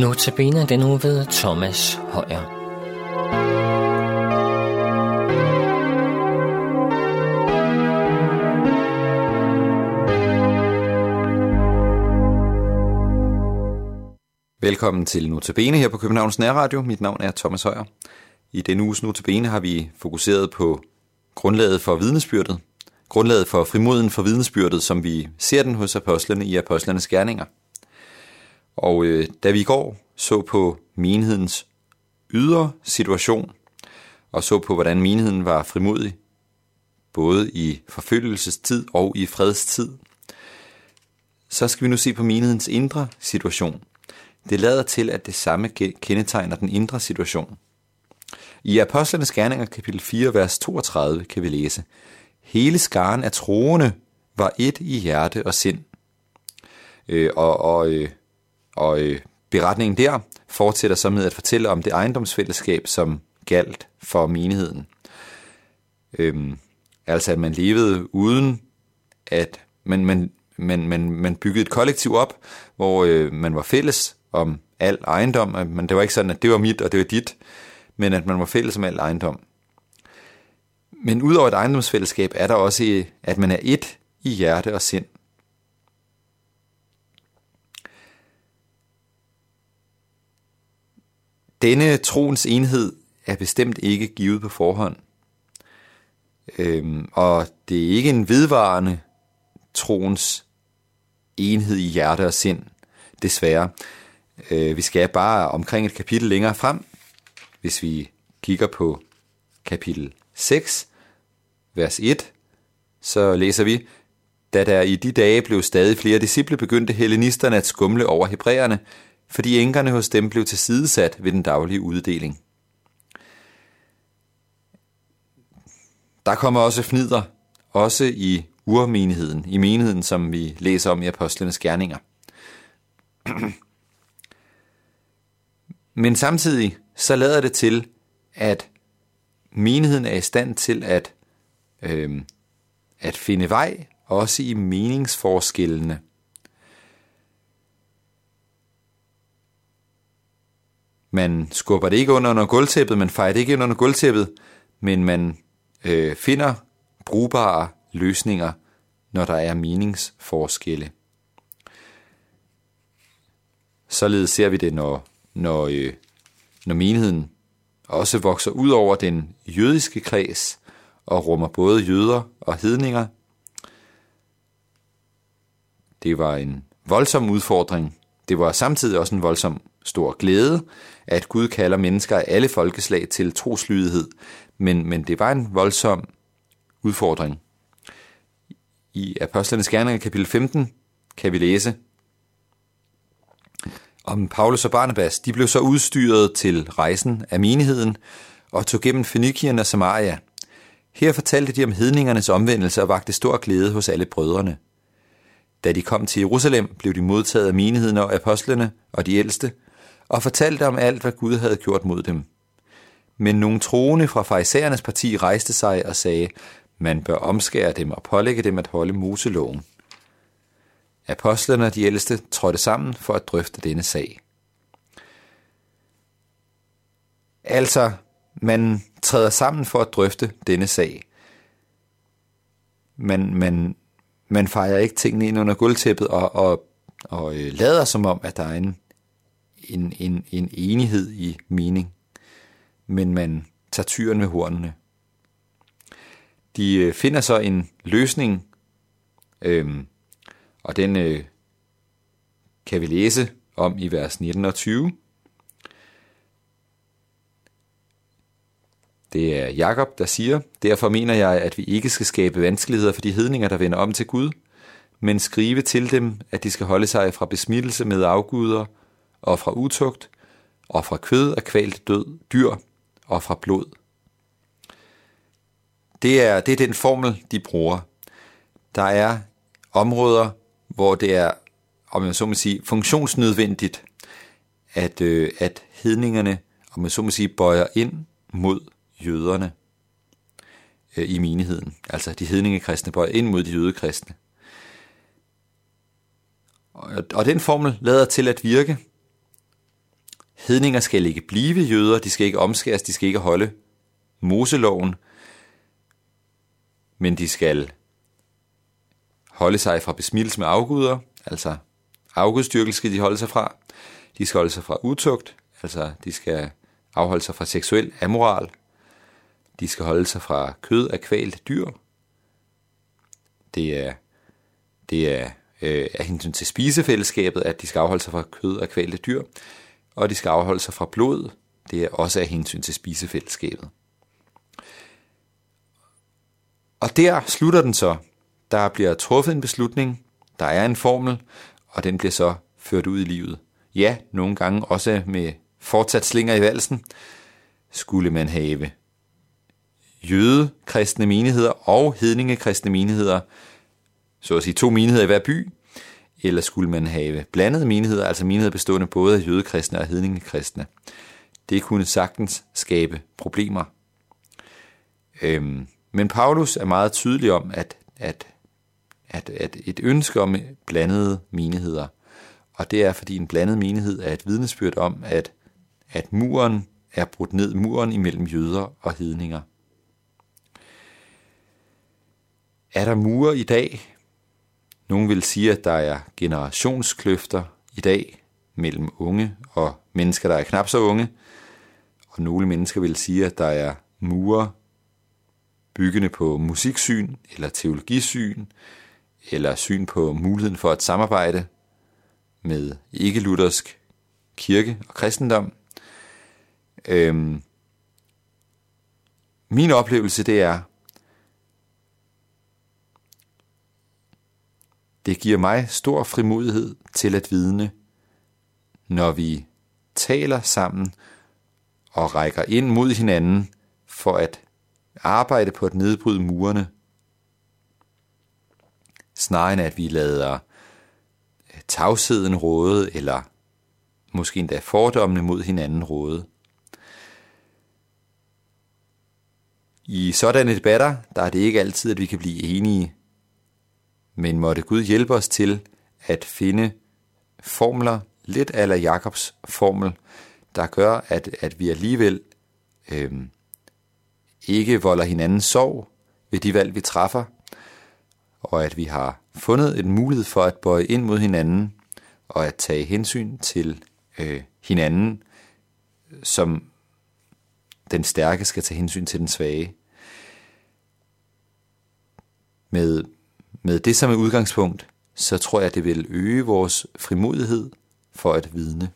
Notabene den nu ved Thomas Højer. Velkommen til Notabene her på Københavns Nærradio. Mit navn er Thomas Højer. I denne uges Notabene har vi fokuseret på grundlaget for vidnesbyrdet. Grundlaget for frimoden for vidnesbyrdet, som vi ser den hos apostlene i apostlenes gerninger. Og øh, da vi i går så på menighedens ydre situation, og så på, hvordan menigheden var frimodig, både i forfølgelsestid og i fredstid, så skal vi nu se på menighedens indre situation. Det lader til, at det samme kendetegner den indre situation. I Apostlenes Gerninger kapitel 4, vers 32 kan vi læse, Hele skaren af troende var et i hjerte og sind. Øh, og og, øh, og øh, beretningen der fortsætter så med at fortælle om det ejendomsfællesskab, som galt for menigheden. Øhm, altså at man levede uden at man, man, man, man, man byggede et kollektiv op, hvor øh, man var fælles om al ejendom, men det var ikke sådan, at det var mit og det var dit, men at man var fælles om al ejendom. Men udover et ejendomsfællesskab er der også, øh, at man er et i hjerte og sind. Denne troens enhed er bestemt ikke givet på forhånd. Øhm, og det er ikke en vedvarende troens enhed i hjerte og sind, desværre. Øh, vi skal bare omkring et kapitel længere frem, hvis vi kigger på kapitel 6, vers 1, så læser vi, da der i de dage blev stadig flere disciple, begyndte hellenisterne at skumle over hebræerne, fordi enkerne hos dem blev tilsidesat ved den daglige uddeling. Der kommer også fnider, også i urmenigheden, i menigheden, som vi læser om i apostlenes gerninger. Men samtidig så lader det til, at menigheden er i stand til at, øh, at finde vej, også i meningsforskellene. Man skubber det ikke under, under gulvtæppet, man fejrer det ikke under gulvtæppet, men man øh, finder brugbare løsninger, når der er meningsforskelle. Således ser vi det, når, når, øh, når menigheden også vokser ud over den jødiske kreds og rummer både jøder og hedninger. Det var en voldsom udfordring. Det var samtidig også en voldsom stor glæde, at Gud kalder mennesker af alle folkeslag til troslydighed, men, men det var en voldsom udfordring. I Apostlenes Gerninger kapitel 15 kan vi læse om Paulus og Barnabas. De blev så udstyret til rejsen af menigheden og tog gennem Fenikien og Samaria. Her fortalte de om hedningernes omvendelse og vagte stor glæde hos alle brødrene. Da de kom til Jerusalem, blev de modtaget af menigheden og apostlene og de ældste, og fortalte om alt, hvad Gud havde gjort mod dem. Men nogle troende fra farisæernes parti rejste sig og sagde, man bør omskære dem og pålægge dem at holde Moseloven. Apostlerne og de ældste trådte sammen for at drøfte denne sag. Altså, man træder sammen for at drøfte denne sag. Man, man, man fejrer ikke tingene ind under gulvtæppet og, og, og øh, lader som om, at der er en, en, en, en enighed i mening. Men man tager tyren med hornene. De øh, finder så en løsning, øhm, og den øh, kan vi læse om i vers 19 og 20. Det er Jakob, der siger, Derfor mener jeg, at vi ikke skal skabe vanskeligheder for de hedninger, der vender om til Gud, men skrive til dem, at de skal holde sig fra besmittelse med afguder og fra utugt og fra kød af kvalt død dyr og fra blod. Det er, det er den formel, de bruger. Der er områder, hvor det er, om man så må sige, funktionsnødvendigt, at, øh, at hedningerne, om man så må sige, bøjer ind mod jøderne øh, i menigheden. Altså de hedningekristne bøjer ind mod de jødekristne. Og, og den formel lader til at virke hedninger skal ikke blive jøder, de skal ikke omskæres, de skal ikke holde Moseloven, men de skal holde sig fra besmittelse med afguder, altså afgudstyrkelse skal de holde sig fra. De skal holde sig fra utugt, altså de skal afholde sig fra seksuel amoral. De skal holde sig fra kød af kvalt dyr. Det er, det er øh, af hensyn til spisefællesskabet, at de skal afholde sig fra kød af kvalte dyr. Og de skal afholde sig fra blod. Det er også af hensyn til spisefællesskabet. Og der slutter den så. Der bliver truffet en beslutning, der er en formel, og den bliver så ført ud i livet. Ja, nogle gange også med fortsat slinger i valsen, skulle man have jøde kristne menigheder og hedninge kristne menigheder, så at sige to menigheder i hver by, eller skulle man have blandede menigheder, altså menigheder bestående både af jødekristne og hedningekristne. Det kunne sagtens skabe problemer. Øhm, men Paulus er meget tydelig om, at, at, at, at et ønske om blandede menigheder, og det er fordi en blandet menighed er et vidnesbyrd om, at, at muren er brudt ned, muren imellem jøder og hedninger. Er der mure i dag? Nogle vil sige, at der er generationskløfter i dag mellem unge og mennesker, der er knap så unge. Og nogle mennesker vil sige, at der er mure byggende på musiksyn eller teologisyn, eller syn på muligheden for at samarbejde med ikke-luthersk kirke og kristendom. Øhm, min oplevelse det er, det giver mig stor frimodighed til at vidne, når vi taler sammen og rækker ind mod hinanden for at arbejde på at nedbryde murene, snarere end at vi lader øh, tavsheden råde, eller måske endda fordommene mod hinanden råde. I sådanne debatter, der er det ikke altid, at vi kan blive enige, men måtte Gud hjælpe os til at finde formler, lidt ala Jakobs formel, der gør, at, at vi alligevel øh, ikke volder hinanden sorg ved de valg, vi træffer, og at vi har fundet en mulighed for at bøje ind mod hinanden og at tage hensyn til øh, hinanden, som den stærke skal tage hensyn til den svage. Med, med det som et udgangspunkt, så tror jeg, det vil øge vores frimodighed for at vidne.